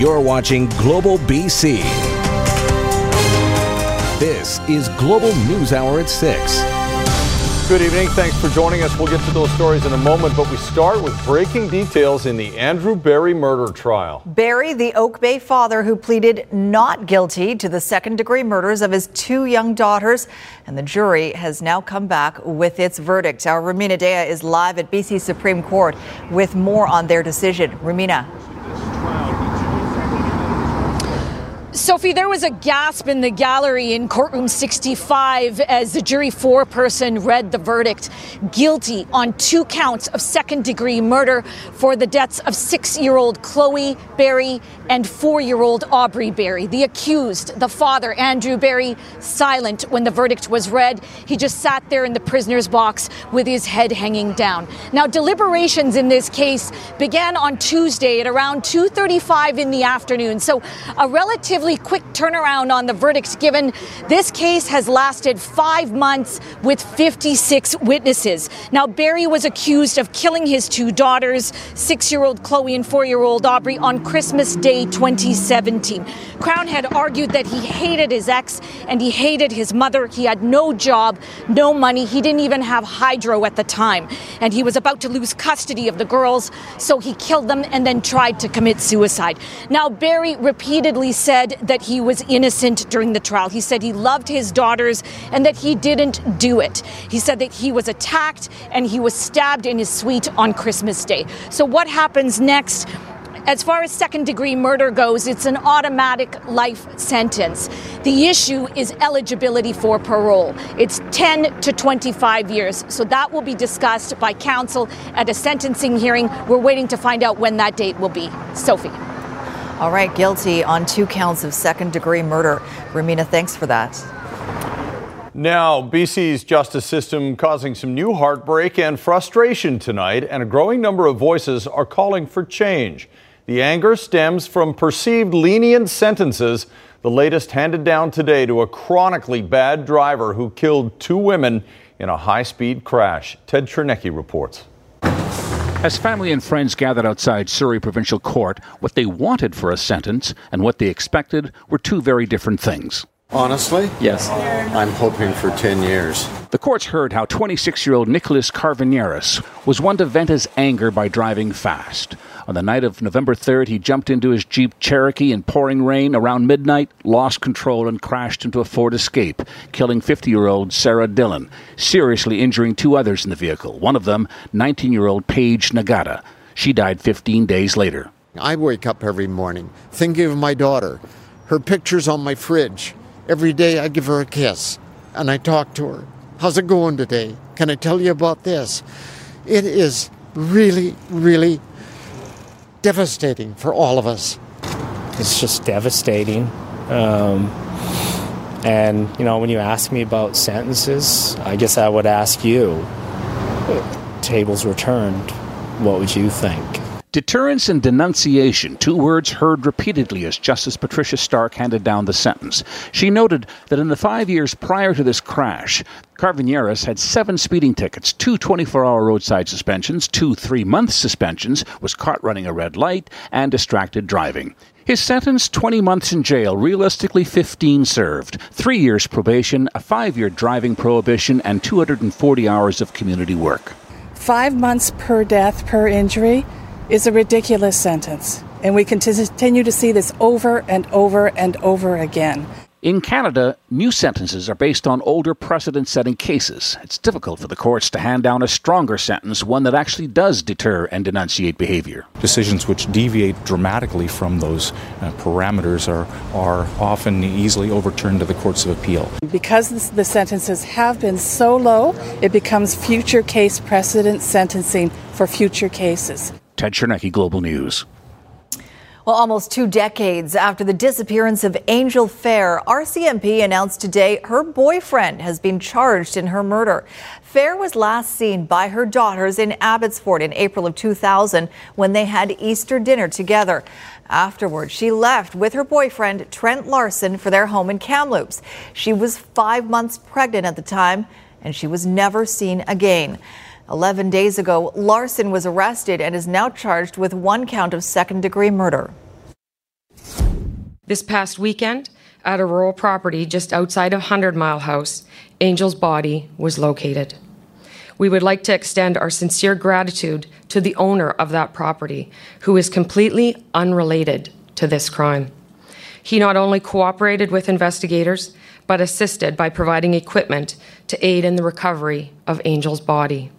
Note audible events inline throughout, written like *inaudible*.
You're watching Global BC. This is Global News Hour at 6. Good evening. Thanks for joining us. We'll get to those stories in a moment, but we start with breaking details in the Andrew Berry murder trial. Berry, the Oak Bay father who pleaded not guilty to the second degree murders of his two young daughters, and the jury has now come back with its verdict. Our Rumina Daya is live at BC Supreme Court with more on their decision. Rumina. Sophie, there was a gasp in the gallery in courtroom 65 as the jury foreperson read the verdict guilty on two counts of second degree murder for the deaths of six year old Chloe Berry and four year old Aubrey Berry. The accused, the father, Andrew Berry, silent when the verdict was read. He just sat there in the prisoner's box with his head hanging down. Now, deliberations in this case began on Tuesday at around 2:35 in the afternoon. So, a relatively quick turnaround on the verdicts given. This case has lasted 5 months with 56 witnesses. Now, Berry was accused of killing his two daughters, 6-year-old Chloe and 4-year-old Aubrey on Christmas Day 2017. Crown had argued that he hated his ex and he hated his mother. He had no job, no money. He didn't even have hydro at the time. And he was about to lose custody of the girls, so he killed them and then tried to commit suicide. Now, Berry repeatedly said that he was innocent during the trial. He said he loved his daughters and that he didn't do it. He said that he was attacked and he was stabbed in his suite on Christmas Day. So, what happens next? As far as second degree murder goes, it's an automatic life sentence. The issue is eligibility for parole. It's 10 to 25 years. So that will be discussed by counsel at a sentencing hearing. We're waiting to find out when that date will be. Sophie. All right, guilty on two counts of second degree murder. Rumina, thanks for that. Now, BC's justice system causing some new heartbreak and frustration tonight, and a growing number of voices are calling for change. The anger stems from perceived lenient sentences, the latest handed down today to a chronically bad driver who killed two women in a high speed crash. Ted Chernecki reports. As family and friends gathered outside Surrey Provincial Court, what they wanted for a sentence and what they expected were two very different things. Honestly? Yes. I'm hoping for 10 years. The courts heard how 26 year old Nicholas Carvanieris was one to vent his anger by driving fast. On the night of November 3rd, he jumped into his Jeep Cherokee in pouring rain around midnight, lost control, and crashed into a Ford Escape, killing 50 year old Sarah Dillon, seriously injuring two others in the vehicle, one of them, 19 year old Paige Nagata. She died 15 days later. I wake up every morning thinking of my daughter. Her picture's on my fridge. Every day I give her a kiss and I talk to her. How's it going today? Can I tell you about this? It is really, really devastating for all of us. It's just devastating. Um, and, you know, when you ask me about sentences, I guess I would ask you tables were turned. What would you think? Deterrence and denunciation, two words heard repeatedly as Justice Patricia Stark handed down the sentence. She noted that in the five years prior to this crash, Carvanieris had seven speeding tickets, two 24 hour roadside suspensions, two three month suspensions, was caught running a red light, and distracted driving. His sentence 20 months in jail, realistically 15 served, three years probation, a five year driving prohibition, and 240 hours of community work. Five months per death per injury is a ridiculous sentence. And we continue to see this over and over and over again. In Canada, new sentences are based on older precedent setting cases. It's difficult for the courts to hand down a stronger sentence, one that actually does deter and denunciate behavior. Decisions which deviate dramatically from those uh, parameters are, are often easily overturned to the courts of appeal. Because the sentences have been so low, it becomes future case precedent sentencing for future cases. Ted Chernecki, Global News. Well, almost two decades after the disappearance of Angel Fair, RCMP announced today her boyfriend has been charged in her murder. Fair was last seen by her daughters in Abbotsford in April of 2000 when they had Easter dinner together. Afterwards, she left with her boyfriend, Trent Larson, for their home in Kamloops. She was five months pregnant at the time, and she was never seen again. 11 days ago, Larson was arrested and is now charged with one count of second degree murder. This past weekend, at a rural property just outside of Hundred Mile House, Angel's body was located. We would like to extend our sincere gratitude to the owner of that property, who is completely unrelated to this crime. He not only cooperated with investigators, but assisted by providing equipment to aid in the recovery of Angel's body.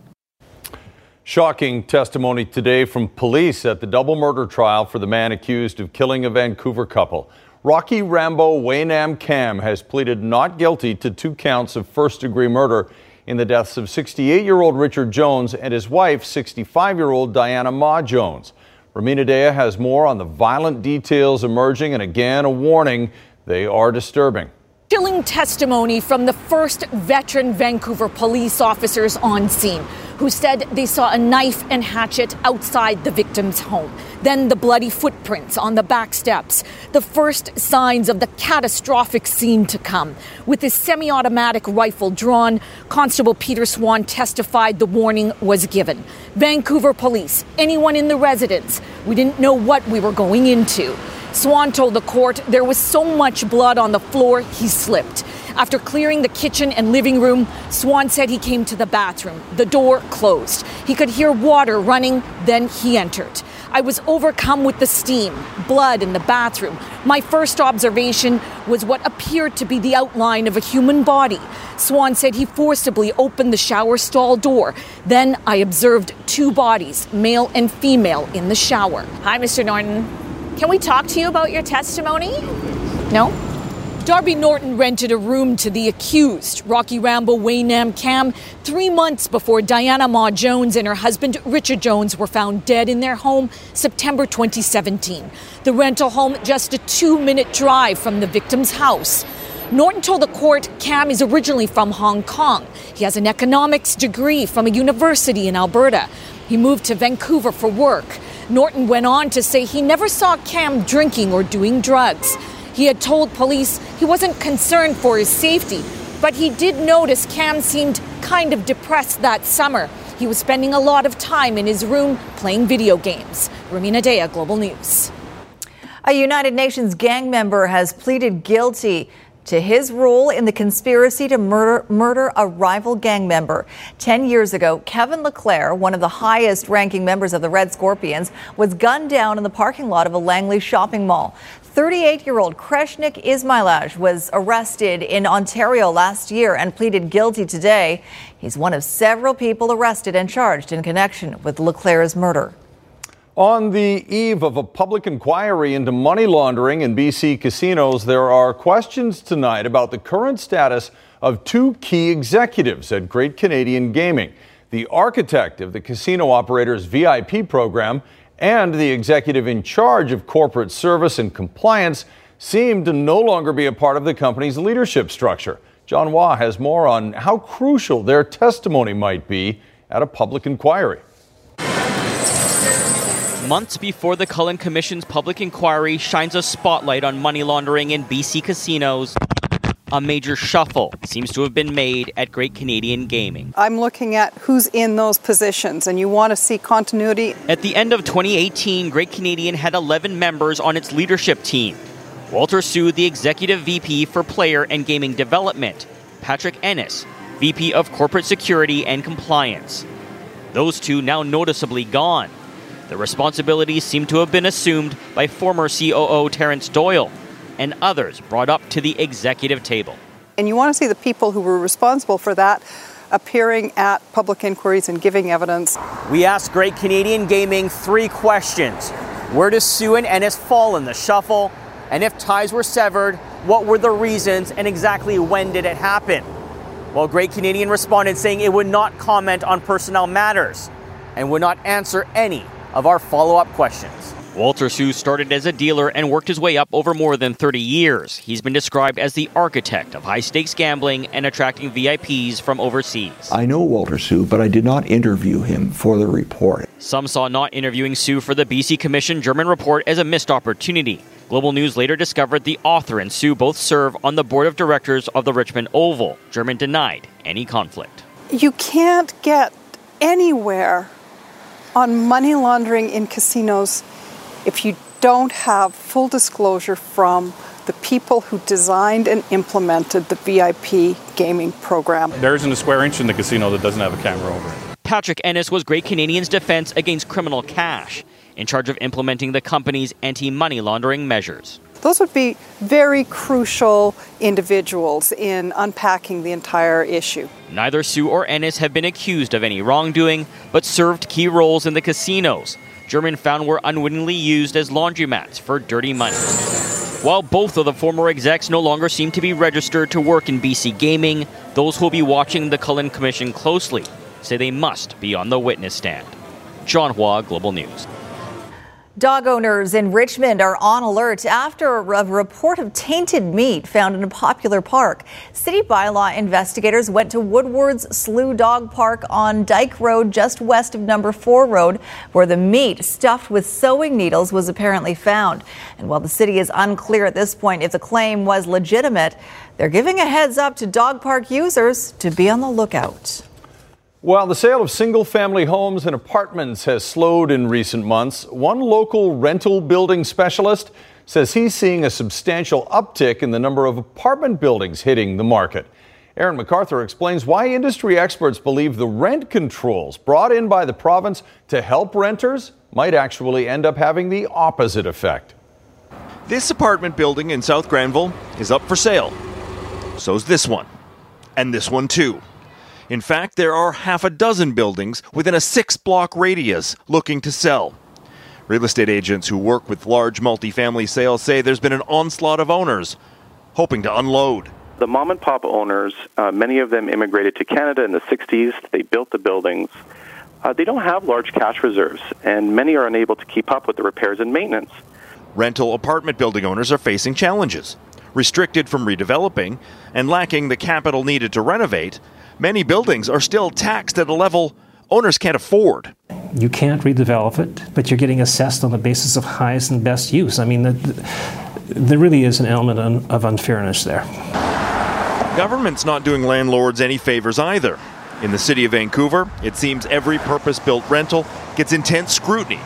Shocking testimony today from police at the double murder trial for the man accused of killing a Vancouver couple. Rocky Rambo Waynam Cam has pleaded not guilty to two counts of first degree murder in the deaths of 68 year old Richard Jones and his wife, 65 year old Diana Ma Jones. Rumina Daya has more on the violent details emerging and again a warning they are disturbing. Chilling testimony from the first veteran Vancouver police officers on scene who said they saw a knife and hatchet outside the victim's home. Then the bloody footprints on the back steps. The first signs of the catastrophic scene to come. With his semi automatic rifle drawn, Constable Peter Swan testified the warning was given. Vancouver police, anyone in the residence, we didn't know what we were going into. Swan told the court there was so much blood on the floor, he slipped. After clearing the kitchen and living room, Swan said he came to the bathroom. The door closed. He could hear water running, then he entered. I was overcome with the steam, blood in the bathroom. My first observation was what appeared to be the outline of a human body. Swan said he forcibly opened the shower stall door. Then I observed two bodies, male and female, in the shower. Hi, Mr. Norton. Can we talk to you about your testimony? No? Darby Norton rented a room to the accused, Rocky Rambo Waynam Cam, three months before Diana Ma Jones and her husband Richard Jones were found dead in their home September 2017. The rental home just a two minute drive from the victim's house. Norton told the court Cam is originally from Hong Kong. He has an economics degree from a university in Alberta. He moved to Vancouver for work. Norton went on to say he never saw Cam drinking or doing drugs. He had told police he wasn't concerned for his safety, but he did notice Cam seemed kind of depressed that summer. He was spending a lot of time in his room playing video games. Rumina Daya, Global News. A United Nations gang member has pleaded guilty to his role in the conspiracy to murder, murder a rival gang member. Ten years ago, Kevin LeClair, one of the highest ranking members of the Red Scorpions, was gunned down in the parking lot of a Langley shopping mall. 38 year old Kreshnik Ismailaj was arrested in Ontario last year and pleaded guilty today. He's one of several people arrested and charged in connection with LeClair's murder. On the eve of a public inquiry into money laundering in BC casinos, there are questions tonight about the current status of two key executives at Great Canadian Gaming the architect of the casino operator's VIP program and the executive in charge of corporate service and compliance seem to no longer be a part of the company's leadership structure. John Hua has more on how crucial their testimony might be at a public inquiry. Months before the Cullen Commission's public inquiry shines a spotlight on money laundering in BC casinos, a major shuffle seems to have been made at Great Canadian Gaming. I'm looking at who's in those positions, and you want to see continuity. At the end of 2018, Great Canadian had 11 members on its leadership team. Walter Soo, the executive VP for player and gaming development, Patrick Ennis, VP of corporate security and compliance. Those two now noticeably gone. The responsibilities seem to have been assumed by former COO Terence Doyle and others brought up to the executive table. And you want to see the people who were responsible for that appearing at public inquiries and giving evidence. We asked Great Canadian Gaming three questions Where does Soo and Ennis fall in the shuffle? And if ties were severed, what were the reasons and exactly when did it happen? Well, Great Canadian responded saying it would not comment on personnel matters and would not answer any of our follow up questions. Walter Soo started as a dealer and worked his way up over more than 30 years. He's been described as the architect of high stakes gambling and attracting VIPs from overseas. I know Walter Soo, but I did not interview him for the report. Some saw not interviewing Soo for the BC Commission German report as a missed opportunity. Global News later discovered the author and Soo both serve on the board of directors of the Richmond Oval. German denied any conflict. You can't get anywhere on money laundering in casinos if you don't have full disclosure from the people who designed and implemented the VIP gaming program. There isn't a square inch in the casino that doesn't have a camera over it. Patrick Ennis was Great Canadian's defense against criminal cash, in charge of implementing the company's anti money laundering measures. Those would be very crucial individuals in unpacking the entire issue. Neither Soo or Ennis have been accused of any wrongdoing, but served key roles in the casinos. German found were unwittingly used as laundromats for dirty money. While both of the former execs no longer seem to be registered to work in BC gaming, those who will be watching the Cullen Commission closely say they must be on the witness stand. John Hua, Global News. Dog owners in Richmond are on alert after a report of tainted meat found in a popular park. City bylaw investigators went to Woodward's Slough Dog Park on Dyke Road, just west of Number 4 Road, where the meat stuffed with sewing needles was apparently found. And while the city is unclear at this point if the claim was legitimate, they're giving a heads up to dog park users to be on the lookout. While the sale of single family homes and apartments has slowed in recent months, one local rental building specialist says he's seeing a substantial uptick in the number of apartment buildings hitting the market. Aaron MacArthur explains why industry experts believe the rent controls brought in by the province to help renters might actually end up having the opposite effect. This apartment building in South Granville is up for sale. So's this one. And this one too. In fact, there are half a dozen buildings within a six block radius looking to sell. Real estate agents who work with large multifamily sales say there's been an onslaught of owners hoping to unload. The mom and pop owners, uh, many of them immigrated to Canada in the 60s. They built the buildings. Uh, they don't have large cash reserves, and many are unable to keep up with the repairs and maintenance. Rental apartment building owners are facing challenges. Restricted from redeveloping and lacking the capital needed to renovate, many buildings are still taxed at a level owners can't afford. You can't redevelop it, but you're getting assessed on the basis of highest and best use. I mean, the, the, there really is an element of unfairness there. Government's not doing landlords any favors either. In the city of Vancouver, it seems every purpose built rental gets intense scrutiny,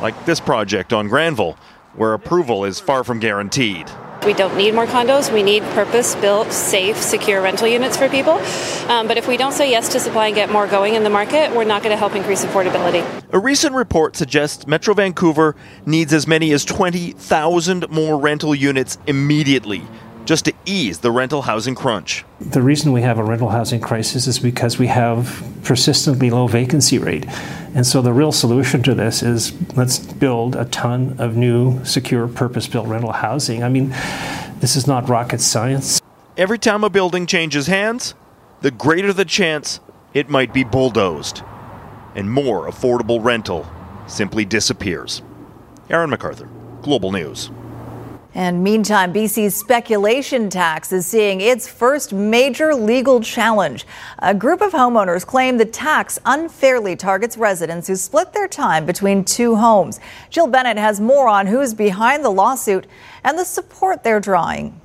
like this project on Granville, where approval is far from guaranteed. We don't need more condos. We need purpose built, safe, secure rental units for people. Um, but if we don't say yes to supply and get more going in the market, we're not going to help increase affordability. A recent report suggests Metro Vancouver needs as many as 20,000 more rental units immediately just to ease the rental housing crunch. The reason we have a rental housing crisis is because we have persistently low vacancy rate. And so the real solution to this is let's build a ton of new, secure, purpose built rental housing. I mean, this is not rocket science. Every time a building changes hands, the greater the chance it might be bulldozed, and more affordable rental simply disappears. Aaron MacArthur, Global News. And meantime, BC's speculation tax is seeing its first major legal challenge. A group of homeowners claim the tax unfairly targets residents who split their time between two homes. Jill Bennett has more on who's behind the lawsuit and the support they're drawing.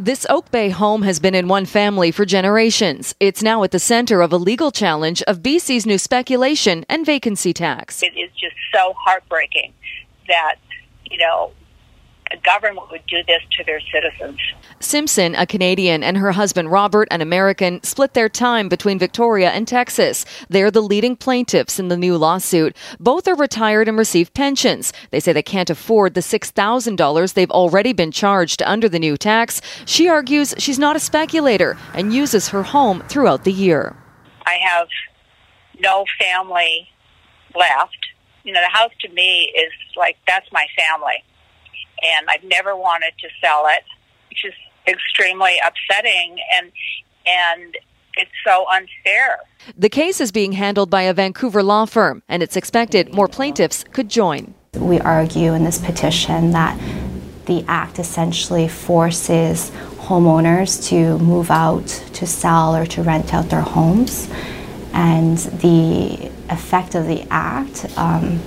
This Oak Bay home has been in one family for generations. It's now at the center of a legal challenge of BC's new speculation and vacancy tax. It is just so heartbreaking that, you know, a government would do this to their citizens. Simpson, a Canadian, and her husband Robert, an American, split their time between Victoria and Texas. They're the leading plaintiffs in the new lawsuit. Both are retired and receive pensions. They say they can't afford the $6,000 they've already been charged under the new tax. She argues she's not a speculator and uses her home throughout the year. I have no family left. You know, the house to me is like that's my family and I've never wanted to sell it, which is extremely upsetting and and it's so unfair. The case is being handled by a Vancouver law firm, and it's expected more plaintiffs could join. We argue in this petition that the act essentially forces homeowners to move out to sell or to rent out their homes, and the effect of the act. Um,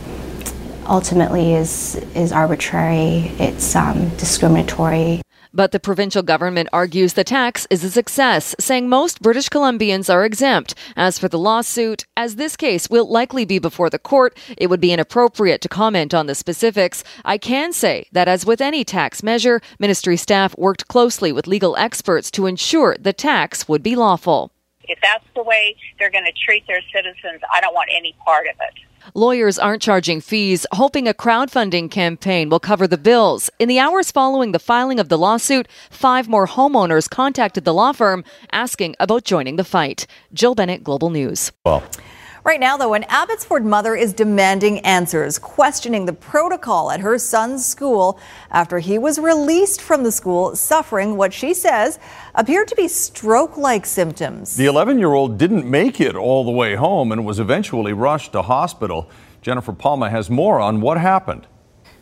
ultimately is is arbitrary. It's um, discriminatory. But the provincial government argues the tax is a success, saying most British Columbians are exempt. As for the lawsuit, as this case will likely be before the court, it would be inappropriate to comment on the specifics. I can say that as with any tax measure, ministry staff worked closely with legal experts to ensure the tax would be lawful. If that's the way they're going to treat their citizens, I don't want any part of it. Lawyers aren't charging fees, hoping a crowdfunding campaign will cover the bills. In the hours following the filing of the lawsuit, five more homeowners contacted the law firm asking about joining the fight. Jill Bennett, Global News. Well, Right now, though, an Abbotsford mother is demanding answers, questioning the protocol at her son's school after he was released from the school suffering what she says appeared to be stroke like symptoms. The 11 year old didn't make it all the way home and was eventually rushed to hospital. Jennifer Palma has more on what happened.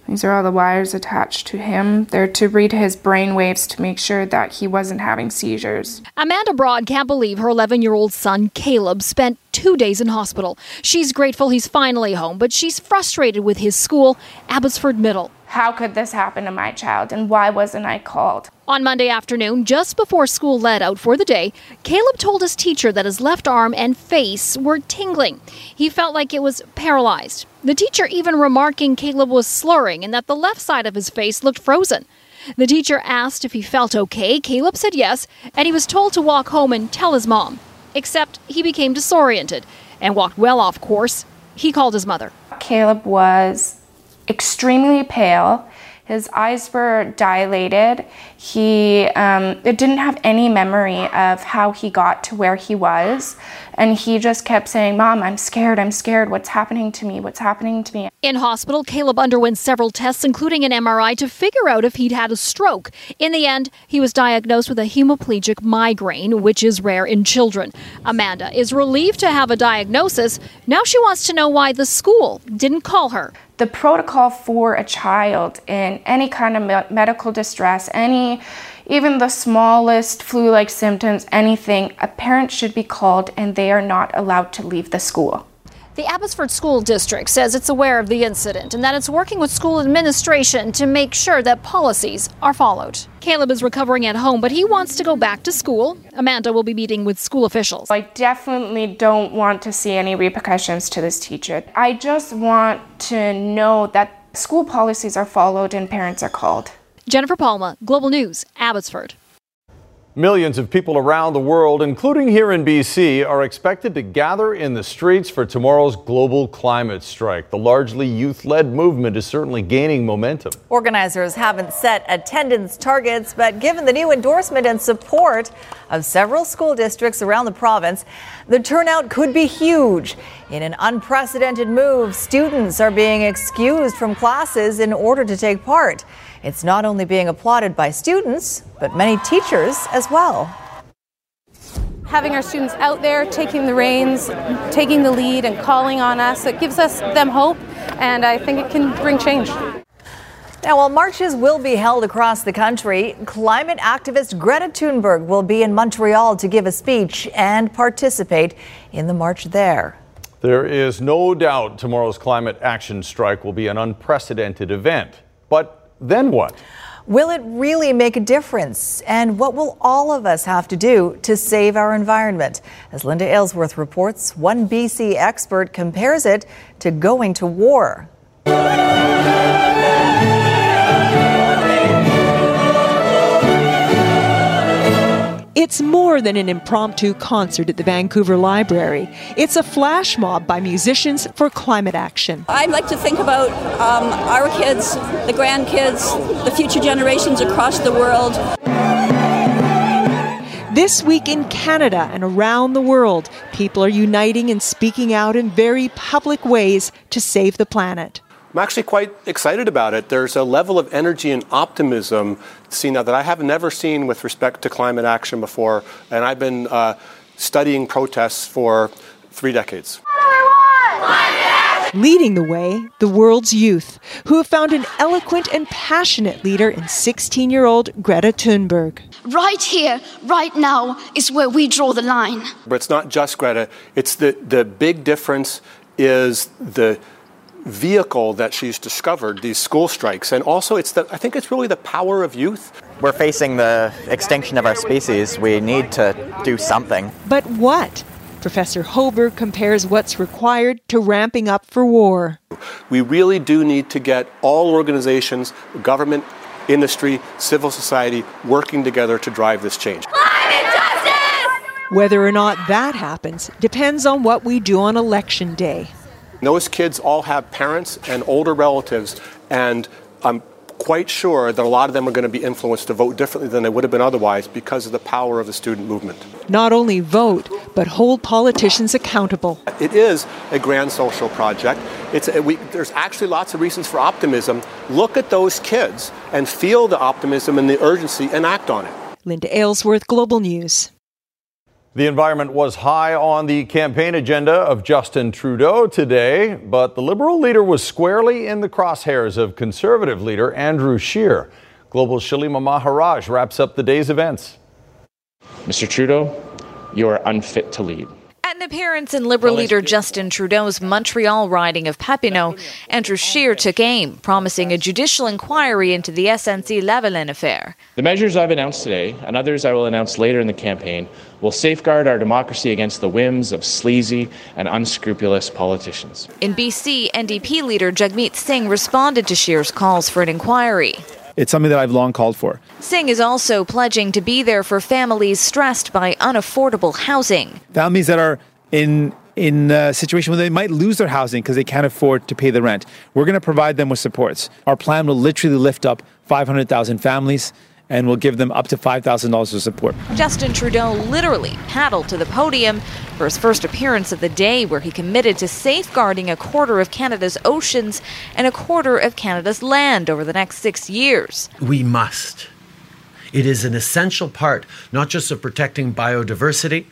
These are all the wires attached to him. They're to read his brain waves to make sure that he wasn't having seizures. Amanda Broad can't believe her 11 year old son, Caleb, spent two days in hospital. She's grateful he's finally home, but she's frustrated with his school, Abbotsford Middle. How could this happen to my child, and why wasn't I called? On Monday afternoon, just before school let out for the day, Caleb told his teacher that his left arm and face were tingling. He felt like it was paralyzed. The teacher even remarking Caleb was slurring and that the left side of his face looked frozen. The teacher asked if he felt okay. Caleb said yes, and he was told to walk home and tell his mom. Except he became disoriented and walked well off course. He called his mother. Caleb was extremely pale. His eyes were dilated. He um, didn't have any memory of how he got to where he was. And he just kept saying, Mom, I'm scared. I'm scared. What's happening to me? What's happening to me? In hospital, Caleb underwent several tests, including an MRI, to figure out if he'd had a stroke. In the end, he was diagnosed with a hemiplegic migraine, which is rare in children. Amanda is relieved to have a diagnosis. Now she wants to know why the school didn't call her. The protocol for a child in any kind of me- medical distress, any even the smallest flu like symptoms, anything, a parent should be called and they are not allowed to leave the school. The Abbotsford School District says it's aware of the incident and that it's working with school administration to make sure that policies are followed. Caleb is recovering at home, but he wants to go back to school. Amanda will be meeting with school officials. I definitely don't want to see any repercussions to this teacher. I just want to know that school policies are followed and parents are called. Jennifer Palma, Global News, Abbotsford. Millions of people around the world, including here in BC, are expected to gather in the streets for tomorrow's global climate strike. The largely youth led movement is certainly gaining momentum. Organizers haven't set attendance targets, but given the new endorsement and support of several school districts around the province, the turnout could be huge. In an unprecedented move, students are being excused from classes in order to take part. It's not only being applauded by students, but many teachers as well. Having our students out there taking the reins, taking the lead, and calling on us, it gives us them hope, and I think it can bring change. Now, while marches will be held across the country, climate activist Greta Thunberg will be in Montreal to give a speech and participate in the march there. There is no doubt tomorrow's climate action strike will be an unprecedented event. But then what? Will it really make a difference? And what will all of us have to do to save our environment? As Linda Aylesworth reports, one BC expert compares it to going to war. It's more than an impromptu concert at the Vancouver Library. It's a flash mob by musicians for climate action. I'd like to think about um, our kids, the grandkids, the future generations across the world. This week in Canada and around the world, people are uniting and speaking out in very public ways to save the planet. I'm actually quite excited about it. There's a level of energy and optimism seen now that I have never seen with respect to climate action before, and I've been uh, studying protests for three decades. Leading the way, the world's youth, who have found an eloquent and passionate leader in 16 year old Greta Thunberg. Right here, right now, is where we draw the line. But it's not just Greta, it's the, the big difference is the vehicle that she's discovered, these school strikes. And also, it's the, I think it's really the power of youth. We're facing the extinction of our species. We need to do something. But what? Professor Hoberg compares what's required to ramping up for war. We really do need to get all organizations, government, industry, civil society working together to drive this change. Whether or not that happens depends on what we do on election day. Those kids all have parents and older relatives, and I'm quite sure that a lot of them are going to be influenced to vote differently than they would have been otherwise because of the power of the student movement. Not only vote, but hold politicians accountable. It is a grand social project. It's we, there's actually lots of reasons for optimism. Look at those kids and feel the optimism and the urgency and act on it. Linda Aylesworth, Global News. The environment was high on the campaign agenda of Justin Trudeau today, but the Liberal leader was squarely in the crosshairs of Conservative leader Andrew Scheer. Global Shalima Maharaj wraps up the day's events. Mr. Trudeau, you are unfit to lead. At an appearance in Liberal leader Justin Trudeau's Montreal riding of Papineau, Andrew Scheer took aim, promising a judicial inquiry into the SNC Lavalin affair. The measures I've announced today, and others I will announce later in the campaign, will safeguard our democracy against the whims of sleazy and unscrupulous politicians. In BC, NDP leader Jagmeet Singh responded to Scheer's calls for an inquiry. It's something that I've long called for. Singh is also pledging to be there for families stressed by unaffordable housing. Families that are in in a situation where they might lose their housing because they can't afford to pay the rent. We're going to provide them with supports. Our plan will literally lift up 500,000 families and we'll give them up to $5,000 of support. Justin Trudeau literally paddled to the podium for his first appearance of the day, where he committed to safeguarding a quarter of Canada's oceans and a quarter of Canada's land over the next six years. We must. It is an essential part, not just of protecting biodiversity,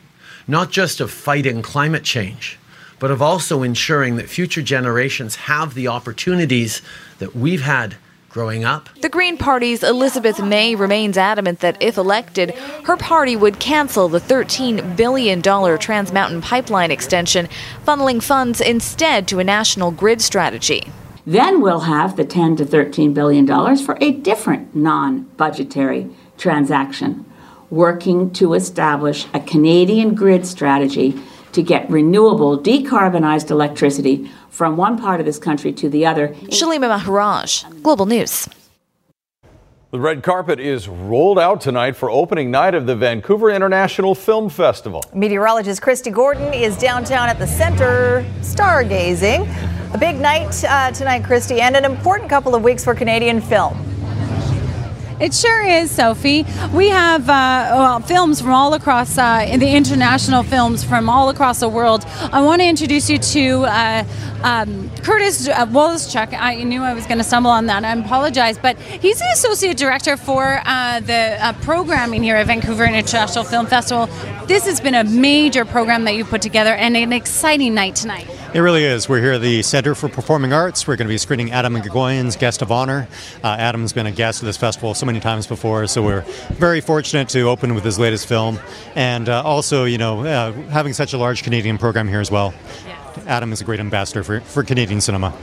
not just of fighting climate change, but of also ensuring that future generations have the opportunities that we've had growing up. The Green Party's Elizabeth May remains adamant that if elected, her party would cancel the $13 billion Trans Mountain Pipeline extension, funneling funds instead to a national grid strategy. Then we'll have the 10 to 13 billion dollars for a different non-budgetary transaction, working to establish a Canadian grid strategy to get renewable, decarbonized electricity from one part of this country to the other. Shalima Maharaj, Global News. The red carpet is rolled out tonight for opening night of the Vancouver International Film Festival. Meteorologist Kristi Gordon is downtown at the center, stargazing. A big night uh, tonight, Kristi, and an important couple of weeks for Canadian film. It sure is, Sophie. We have uh, well, films from all across, uh, the international films from all across the world. I want to introduce you to uh, um, Curtis uh. I knew I was going to stumble on that. I apologize, but he's the associate director for uh, the uh, programming here at Vancouver International Film Festival. This has been a major program that you put together and an exciting night tonight. It really is. We're here at the Center for Performing Arts. We're going to be screening Atom Egoyan's Guest of Honor. Uh, Atom's been a guest of this festival so many times before, so we're very fortunate to open with his latest film, and uh, also, you know, uh, having such a large Canadian program here as well. Atom is a great ambassador for, for Canadian cinema.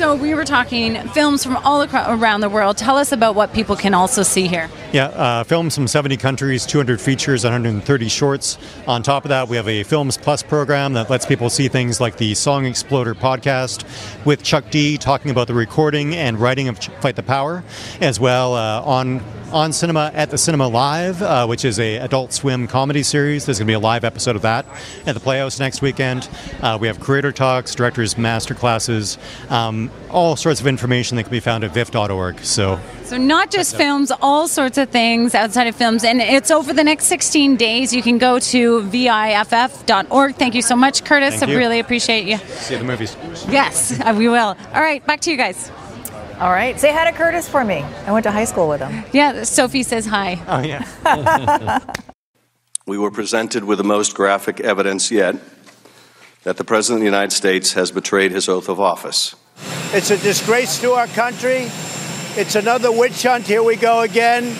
So we were talking films from all around the world. Tell us about what people can also see here. Yeah, uh, films from 70 countries, 200 features, 130 shorts. On top of that, we have a Films Plus program that lets people see things like the Song Exploder podcast with Chuck D talking about the recording and writing of Fight the Power, as well uh, on on cinema at the cinema live uh, which is a adult swim comedy series there's going to be a live episode of that at the playhouse next weekend uh, we have creator talks directors master classes um, all sorts of information that can be found at viff.org so So not just films, all sorts of things outside of films, and it's over the next 16 days. You can go to viff.org. Thank you so much, Curtis. Thank I you. really appreciate you. see the movies Yes, uh, we will. All right, back to you guys. All right, say hi to Curtis for me. I went to high school with him. Yeah, Sophie says hi. Oh yeah. *laughs* We were presented with the most graphic evidence yet that the President of the United States has betrayed his oath of office. It's a disgrace to our country. It's another witch hunt. Here we go again.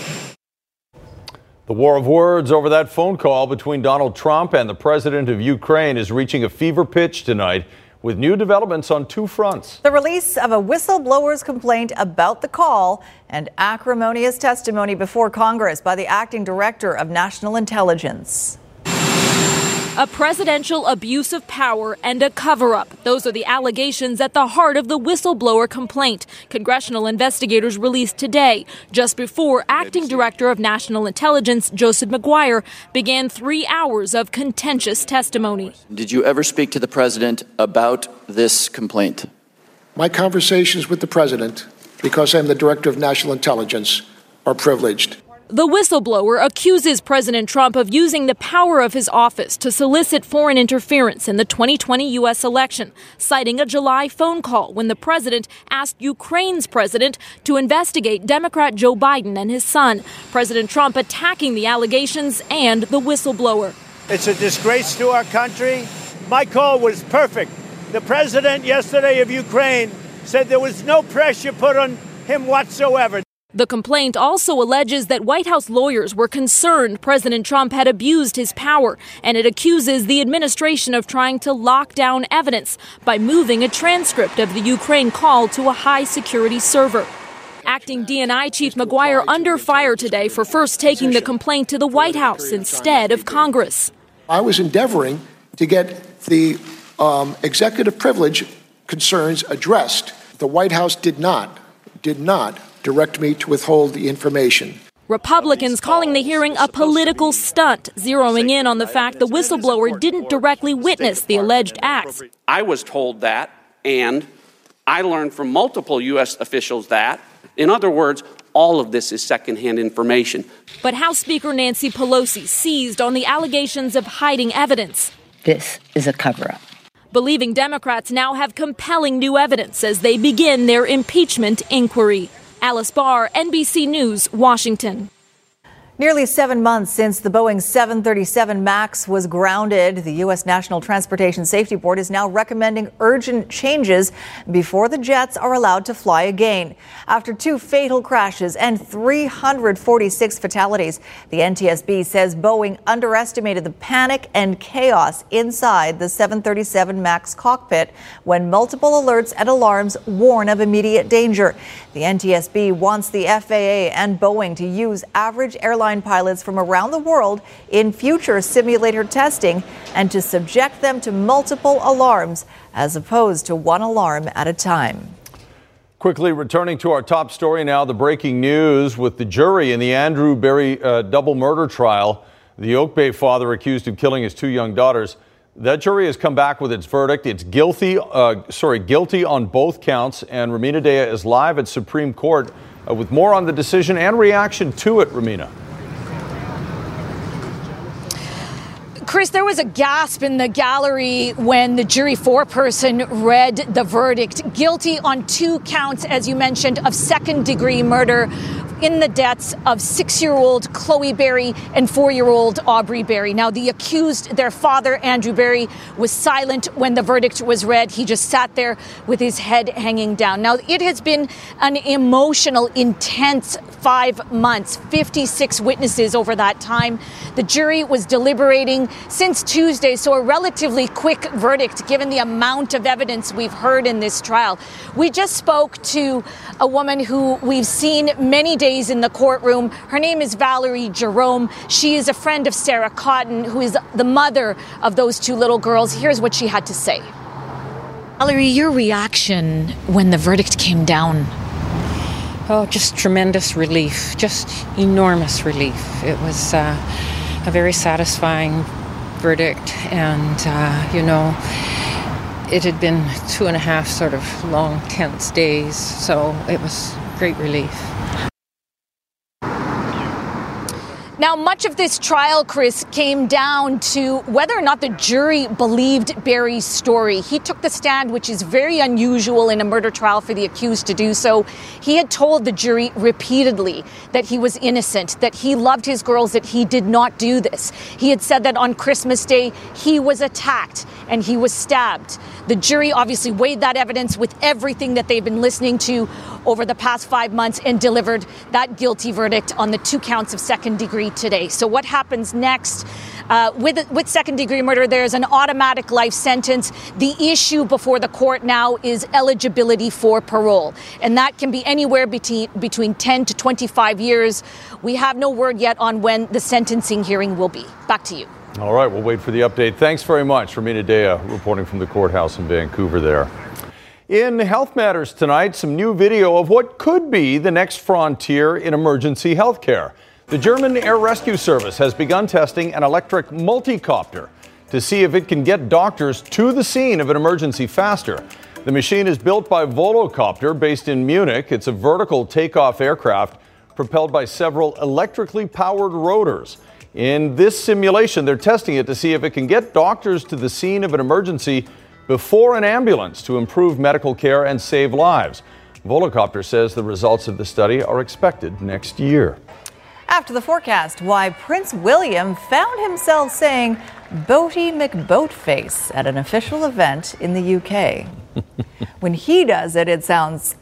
The war of words over that phone call between Donald Trump and the president of Ukraine is reaching a fever pitch tonight with new developments on two fronts. The release of a whistleblower's complaint about the call and acrimonious testimony before Congress by the acting director of national intelligence. A presidential abuse of power and a cover up. Those are the allegations at the heart of the whistleblower complaint. Congressional investigators released today, just before Acting Director of National Intelligence Joseph Maguire began three hours of contentious testimony. Did you ever speak to the president about this complaint? My conversations with the president, because I'm the director of national intelligence, are privileged. The whistleblower accuses President Trump of using the power of his office to solicit foreign interference in the 2020 U.S. election, citing a July phone call when the president asked Ukraine's president to investigate Democrat Joe Biden and his son. President Trump attacking the allegations and the whistleblower. It's a disgrace to our country. My call was perfect. The president yesterday of Ukraine said there was no pressure put on him whatsoever. The complaint also alleges that White House lawyers were concerned President Trump had abused his power, and it accuses the administration of trying to lock down evidence by moving a transcript of the Ukraine call to a high security server. Acting DNI Chief Maguire under fire today for first taking the complaint to the White House instead of Congress. I was endeavoring to get the um, executive privilege concerns addressed. The White House did not, did not direct me to withhold the information. Republicans calling the hearing a political stunt, zeroing in on the fact the whistleblower didn't directly witness the alleged acts. I was told that, and I learned from multiple U.S. officials that. In other words, all of this is secondhand information. But House Speaker Nancy Pelosi seized on the allegations of hiding evidence. This is a cover up. Believing Democrats now have compelling new evidence as they begin their impeachment inquiry. Alice Barr, NBC News, Washington. Nearly seven months since the Boeing 737 MAX was grounded, the U.S. National Transportation Safety Board is now recommending urgent changes before the jets are allowed to fly again. After two fatal crashes and 346 fatalities, the NTSB says Boeing underestimated the panic and chaos inside the 737 MAX cockpit when multiple alerts and alarms warn of immediate danger. The NTSB wants the FAA and Boeing to use average airline pilots from around the world in future simulator testing and to subject them to multiple alarms as opposed to one alarm at a time. Quickly returning to our top story now, the breaking news with the jury in the Andrew Berry uh, double murder trial. The Oak Bay father accused of killing his two young daughters. That jury has come back with its verdict. It's guilty, uh, sorry, guilty on both counts. And Rumina Daya is live at Supreme Court uh, with more on the decision and reaction to it. Rumina. Chris, there was a gasp in the gallery when the jury foreperson read the verdict. Guilty on two counts, as you mentioned, of second degree murder in the deaths of six year old Chloe Berry and four year old Aubrey Berry. Now, the accused, their father, Andrew Berry, was silent when the verdict was read. He just sat there with his head hanging down. Now, it has been an emotional, intense five months, 56 witnesses over that time. The jury was deliberating since Tuesday, so a relatively quick verdict given the amount of evidence we've heard in this trial. We just spoke to a woman who we've seen many days in the courtroom. Her name is Valerie Jerome. She is a friend of Sarah Cotton, who is the mother of those two little girls. Here's what she had to say. Valerie, your reaction when the verdict came down? Oh, just tremendous relief, just enormous relief. It was uh, a very satisfying verdict, and uh, you know, it had been two and a half sort of long, tense days, so it was great relief. Now, much of this trial, Chris, came down to whether or not the jury believed Berry's story. He took the stand, which is very unusual in a murder trial for the accused to do so. He had told the jury repeatedly that he was innocent, that he loved his girls, that he did not do this. He had said that on Christmas Day he was attacked and he was stabbed. The jury obviously weighed that evidence with everything that they've been listening to over the past five months and delivered that guilty verdict on the two counts of second degree today. So, what happens next? Uh, with, with second degree murder, there's an automatic life sentence. The issue before the court now is eligibility for parole, and that can be anywhere between, between 10 to 25 years. We have no word yet on when the sentencing hearing will be. Back to you. All right, we'll wait for the update. Thanks very much, Rumina Daya, reporting from the courthouse in Vancouver there. In Health Matters tonight, some new video of what could be the next frontier in emergency healthcare. The German Air Rescue Service has begun testing an electric multicopter to see if it can get doctors to the scene of an emergency faster. The machine is built by Volocopter, based in Munich. It's a vertical takeoff aircraft propelled by several electrically powered rotors. In this simulation, they're testing it to see if it can get doctors to the scene of an emergency before an ambulance to improve medical care and save lives. Volocopter says the results of the study are expected next year. After the forecast, why Prince William found himself saying Boaty McBoatface at an official event in the UK. *laughs* when he does it, it sounds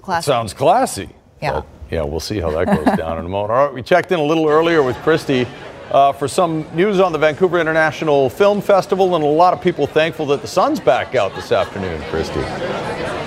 classy. Sounds classy. Yeah. But, yeah, we'll see how that goes down in a moment. All right, we checked in a little earlier with Kristi uh, for some news on the Vancouver International Film Festival, and a lot of people thankful that the sun's back out this afternoon, Kristi.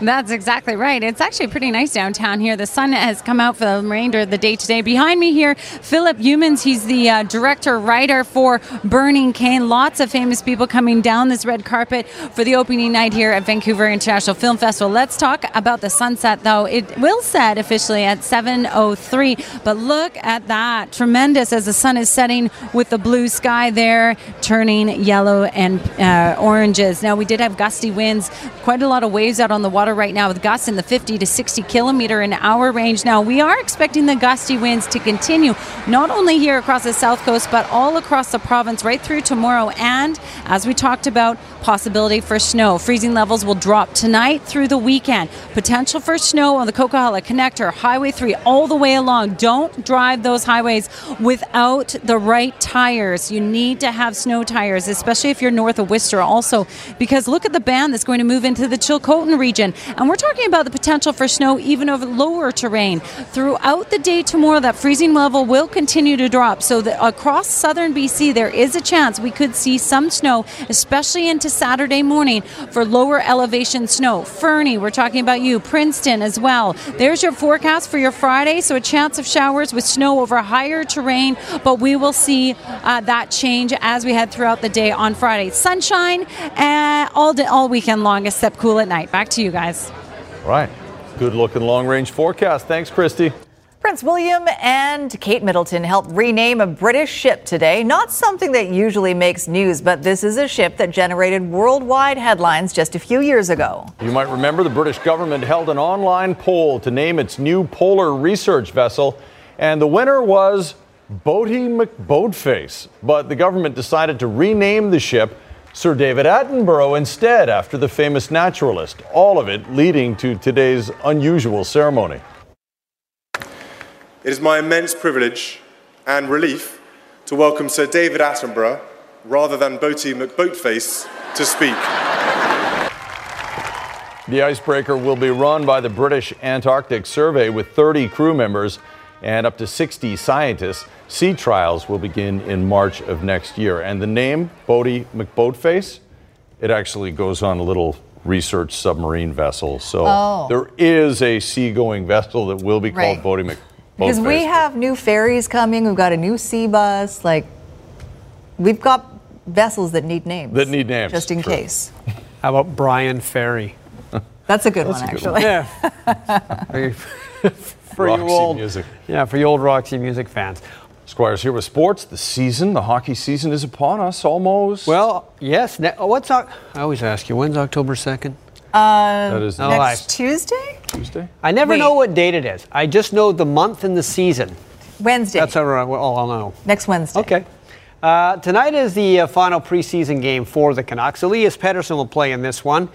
That's exactly right. It's actually pretty nice downtown here. The sun has come out for the remainder of the day today. Behind me here, Phillip Youmans. He's the uh, director, writer for Burning Cane. Lots of famous people coming down this red carpet for the opening night here at Vancouver International Film Festival. Let's talk about the sunset, though. It will set officially at 7.03, but look at that. Tremendous as the sun is setting with the blue sky there, turning yellow and uh, oranges. Now, we did have gusty winds, quite a lot of waves out on the water right now with gusts in the 50 to 60 kilometer an hour range. Now, we are expecting the gusty winds to continue, not only here across the south coast, but all across the province right through tomorrow. And as we talked about, possibility for snow. Freezing levels will drop tonight through the weekend. Potential for snow on the Coquihalla Connector, Highway 3, all the way along. Don't drive those highways without the right tires. You need to have snow tires, especially if you're north of Worcester, also, because look at the band that's going to move into the Chilcotin region. And we're talking about the potential for snow even over lower terrain. Throughout the day tomorrow, that freezing level will continue to drop. So across southern BC, there is a chance we could see some snow, especially into Saturday morning for lower elevation snow. Fernie, we're talking about you. Princeton as well. There's your forecast for your Friday. So a chance of showers with snow over higher terrain, but we will see uh, that change as we head throughout the day on Friday. Sunshine uh, all day, all weekend long, except cool at night. Back to you guys. Right. Good looking long range forecast. Thanks, Kristi. Prince William and Kate Middleton helped rename a British ship today. Not something that usually makes news, but this is a ship that generated worldwide headlines just a few years ago. You might remember the British government held an online poll to name its new polar research vessel, and the winner was Boaty McBoatface. But the government decided to rename the ship Sir David Attenborough instead after the famous naturalist. All of it leading to today's unusual ceremony. It is my immense privilege and relief to welcome Sir David Attenborough, rather than Boaty McBoatface, to speak. The icebreaker will be run by the British Antarctic Survey with 30 crew members and up to 60 scientists. Sea trials will begin in March of next year. And the name, Boaty McBoatface, it actually goes on a little research submarine vessel. So Oh. there is a seagoing vessel that will be Right. called Boaty McBoatface. Because we have new ferries coming, we've got a new sea bus, like we've got vessels that need names. that need names. Just in True. case. How about Bryan Ferry? That's a good That's one, a good actually. Yeah. *laughs* *laughs* For you- you old music. Yeah, for you old Roxy music fans. Squires here with sports. The season, the hockey season is upon us almost. Well, yes. Ne- oh, what's Oc- I always ask you, when's October 2nd? Uh, That is- next Oh, I- Tuesday? Tuesday? I never Wait. know what date it is. I just know the month and the season. Wednesday. That's all, right, all I'll know. Next Wednesday. Okay. Uh, tonight is the uh, final preseason game for the Canucks. Elias Pettersson will play in this one.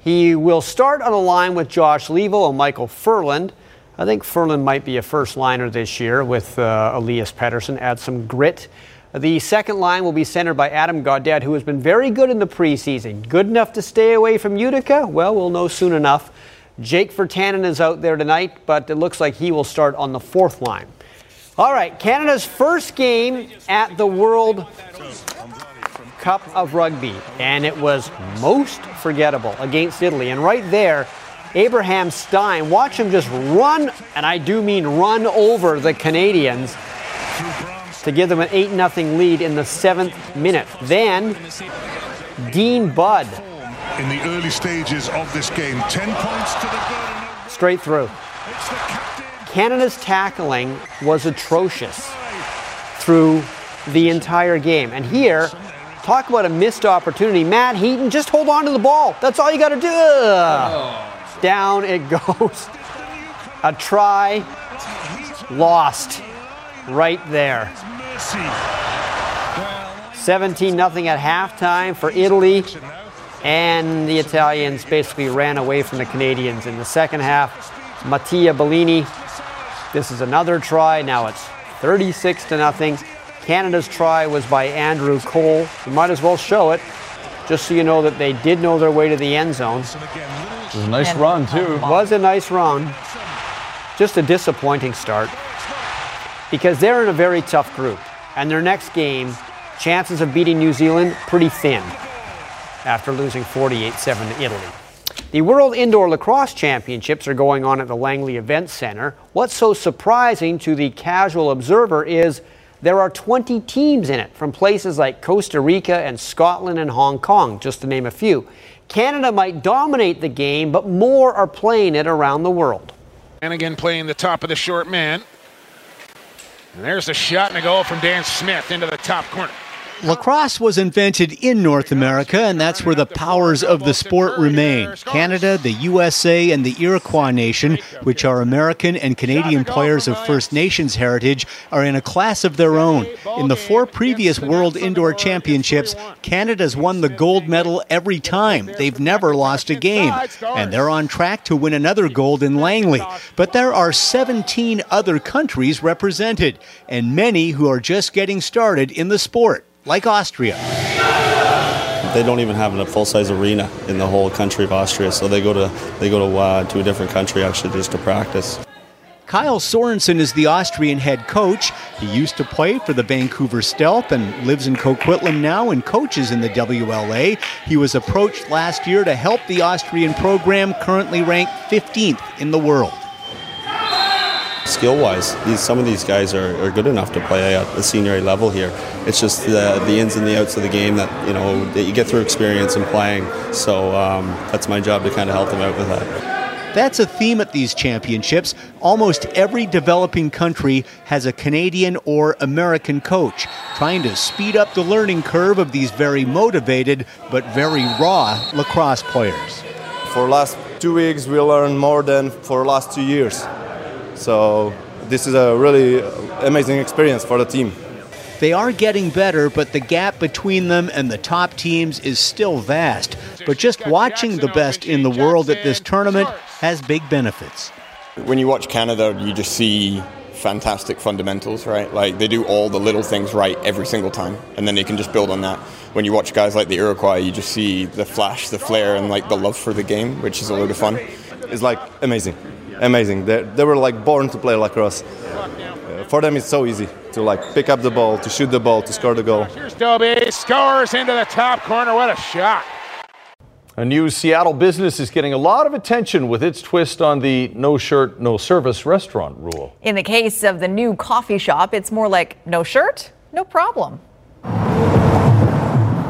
He will start on a line with Josh Leivo and Micheal Ferland. I think Ferland might be a first liner this year with uh, Elias Pettersson, add some grit. The second line will be centered by Adam Gaudette, who has been very good in the preseason. Good enough to stay away from Utica? Well, we'll know soon enough. Jake Virtanen is out there tonight, but it looks like he will start on the fourth line. All right, Canada's first game at the World Cup of Rugby, and it was most forgettable against Italy. And right there, Abraham Steyn, watch him just run, and I do mean run over the Canadians to give them an 8 0 lead in the seventh minute. Then, Dean Budd. In the early stages of this game, 10 points to the Straight through. Canada's tackling was atrocious through the entire game. And here, talk about a missed opportunity. Matt Heaton, just hold on to the ball. That's all you got to do. Oh. Down it goes. A try lost right there. 17 0 at halftime for Italy. And the Italians basically ran away from the Canadians in the second half. Mattia Bellini, this is another try. Now it's 36 to nothing. Canada's try was by Andrew Coe. You might as well show it, just so you know that they did know their way to the end zone. It was a nice run, uh, too. It was a nice run. Just a disappointing start because they're in a very tough group. And their next game, chances of beating New Zealand, pretty thin after losing 48 7 to Italy. The World Indoor Lacrosse Championships are going on at the Langley Event Center. What's so surprising to the casual observer is there are 20 teams in it from places like Costa Rica and Scotland and Hong Kong, just to name a few. Canada might dominate the game, but more are playing it around the world. And again, playing the top of the short man. And there's a shot and a goal from Dan Smith into the top corner. Lacrosse was invented in North America, and that's where the powers of the sport remain. Canada, the USA, and the Iroquois Nation, which are American and Canadian players of First Nations heritage, are in a class of their own. In the four previous World Indoor Championships, Canada's won the gold medal every time. They've never lost a game, and they're on track to win another gold in Langley. But there are 17 other countries represented, and many who are just getting started in the sport like Austria. They don't even have a full-size arena in the whole country of Austria, so they go to they go to uh, to a different country actually just to practice. Kyle Sorensen is the Austrian head coach. He used to play for the Vancouver Stealth and lives in Coquitlam now and coaches in the WLA. He was approached last year to help the Austrian program, currently ranked 15th in the world skill wise, these, some of these guys are, are good enough to play at the senior A level here. It's just the, the ins and the outs of the game that you know that you get through experience and playing. So um, that's my job to kind of help them out with that. That's a theme at these championships. Almost every developing country has a Canadian or American coach trying to speed up the learning curve of these very motivated but very raw lacrosse players. For last two weeks, we learned more than for last two years. So this is a really amazing experience for the team. They are getting better, but the gap between them and the top teams is still vast. But just watching the best in the world at this tournament has big benefits. When you watch Canada, you just see fantastic fundamentals, right? Like they do all the little things right every single time, and then they can just build on that. When you watch guys like the Iroquois, you just see the flash, the flair, and like the love for the game, which is a lot of fun. It's like amazing amazing. They, they were like born to play lacrosse. Uh, for them, it's so easy to like pick up the ball, to shoot the ball, to score the goal. Here's Dobie, scores into the top corner. What a shot! A new Seattle business is getting a lot of attention with its twist on the no shirt, no service restaurant rule. In the case of the new coffee shop, it's more like no shirt, no problem.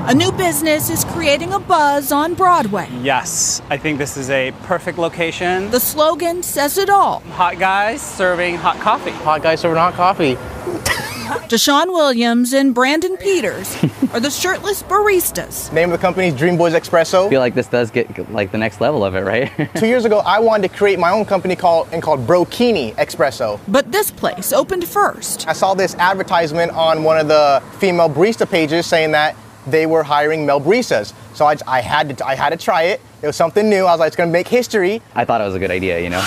A new business is creating a buzz on Broadway. Yes, I think this is a perfect location. The slogan says it all. Hot guys serving hot coffee. Hot guys serving hot coffee. *laughs* Deshaun Williams and Brandon Peters *laughs* are the shirtless baristas. Name of the company is Dream Boys Espresso. I feel like this does get like the next level of it, right? *laughs* Two years ago, I wanted to create my own company called and called Brokini Espresso. But this place opened first. I saw this advertisement on one of the female barista pages saying that they were hiring Mel Brisas. So I, I, had to, I had to try it. It was something new. I was like, it's going to make history. I thought it was a good idea, you know.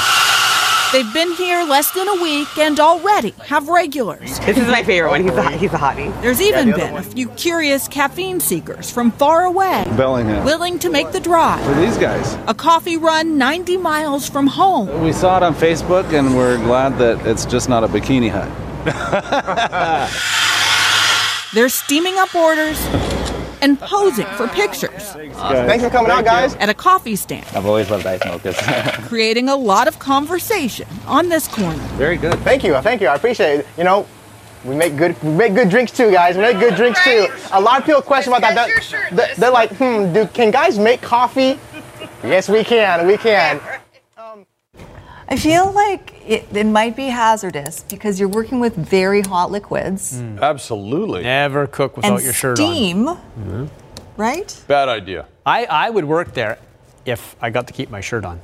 They've been here less than a week and already have regulars. This is my favorite one. He's a, he's a hottie. There's even yeah, the been a few curious caffeine seekers from far away. Bellingham. Willing to make the drive. For these guys. A coffee run 90 miles from home. We saw it on Facebook and we're glad that it's just not a bikini hut. *laughs* They're steaming up orders and posing for pictures. Thanks for coming out, guys. At a coffee stand, I've always loved ice mochas. *laughs* creating a lot of conversation on this corner. Very good. Thank you, thank you. I appreciate it. You know, we make good, we make good drinks too, guys. We make good drinks too. A lot of people question about that. They're, they're- they're like, hmm, do can guys make coffee? Yes, we can. We can. I feel like it, it might be hazardous because you're working with very hot liquids mm. Absolutely. Never cook without and your shirt steam, on. right? Bad idea. I, I would work there if I got to keep my shirt on.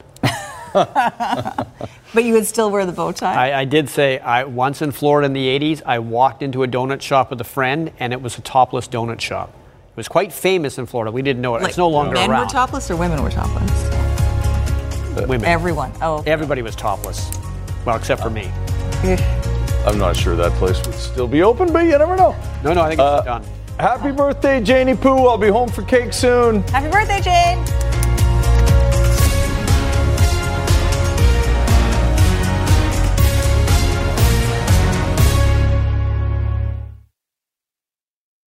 *laughs* But you would still wear the bow tie. I, I did say I once in Florida in the 80s, I walked into a donut shop with a friend, and it was a topless donut shop. It was quite famous in Florida. We didn't know it. Like, it's no longer men around. Men were topless or women were topless? *laughs* Women. Everyone. Oh. Everybody was topless. Well, except for me. I'm not sure that place would still be open, but you never know. No, no, I think it's uh, done. Happy birthday, Janie Poo. I'll be home for cake soon. Happy birthday, Jane.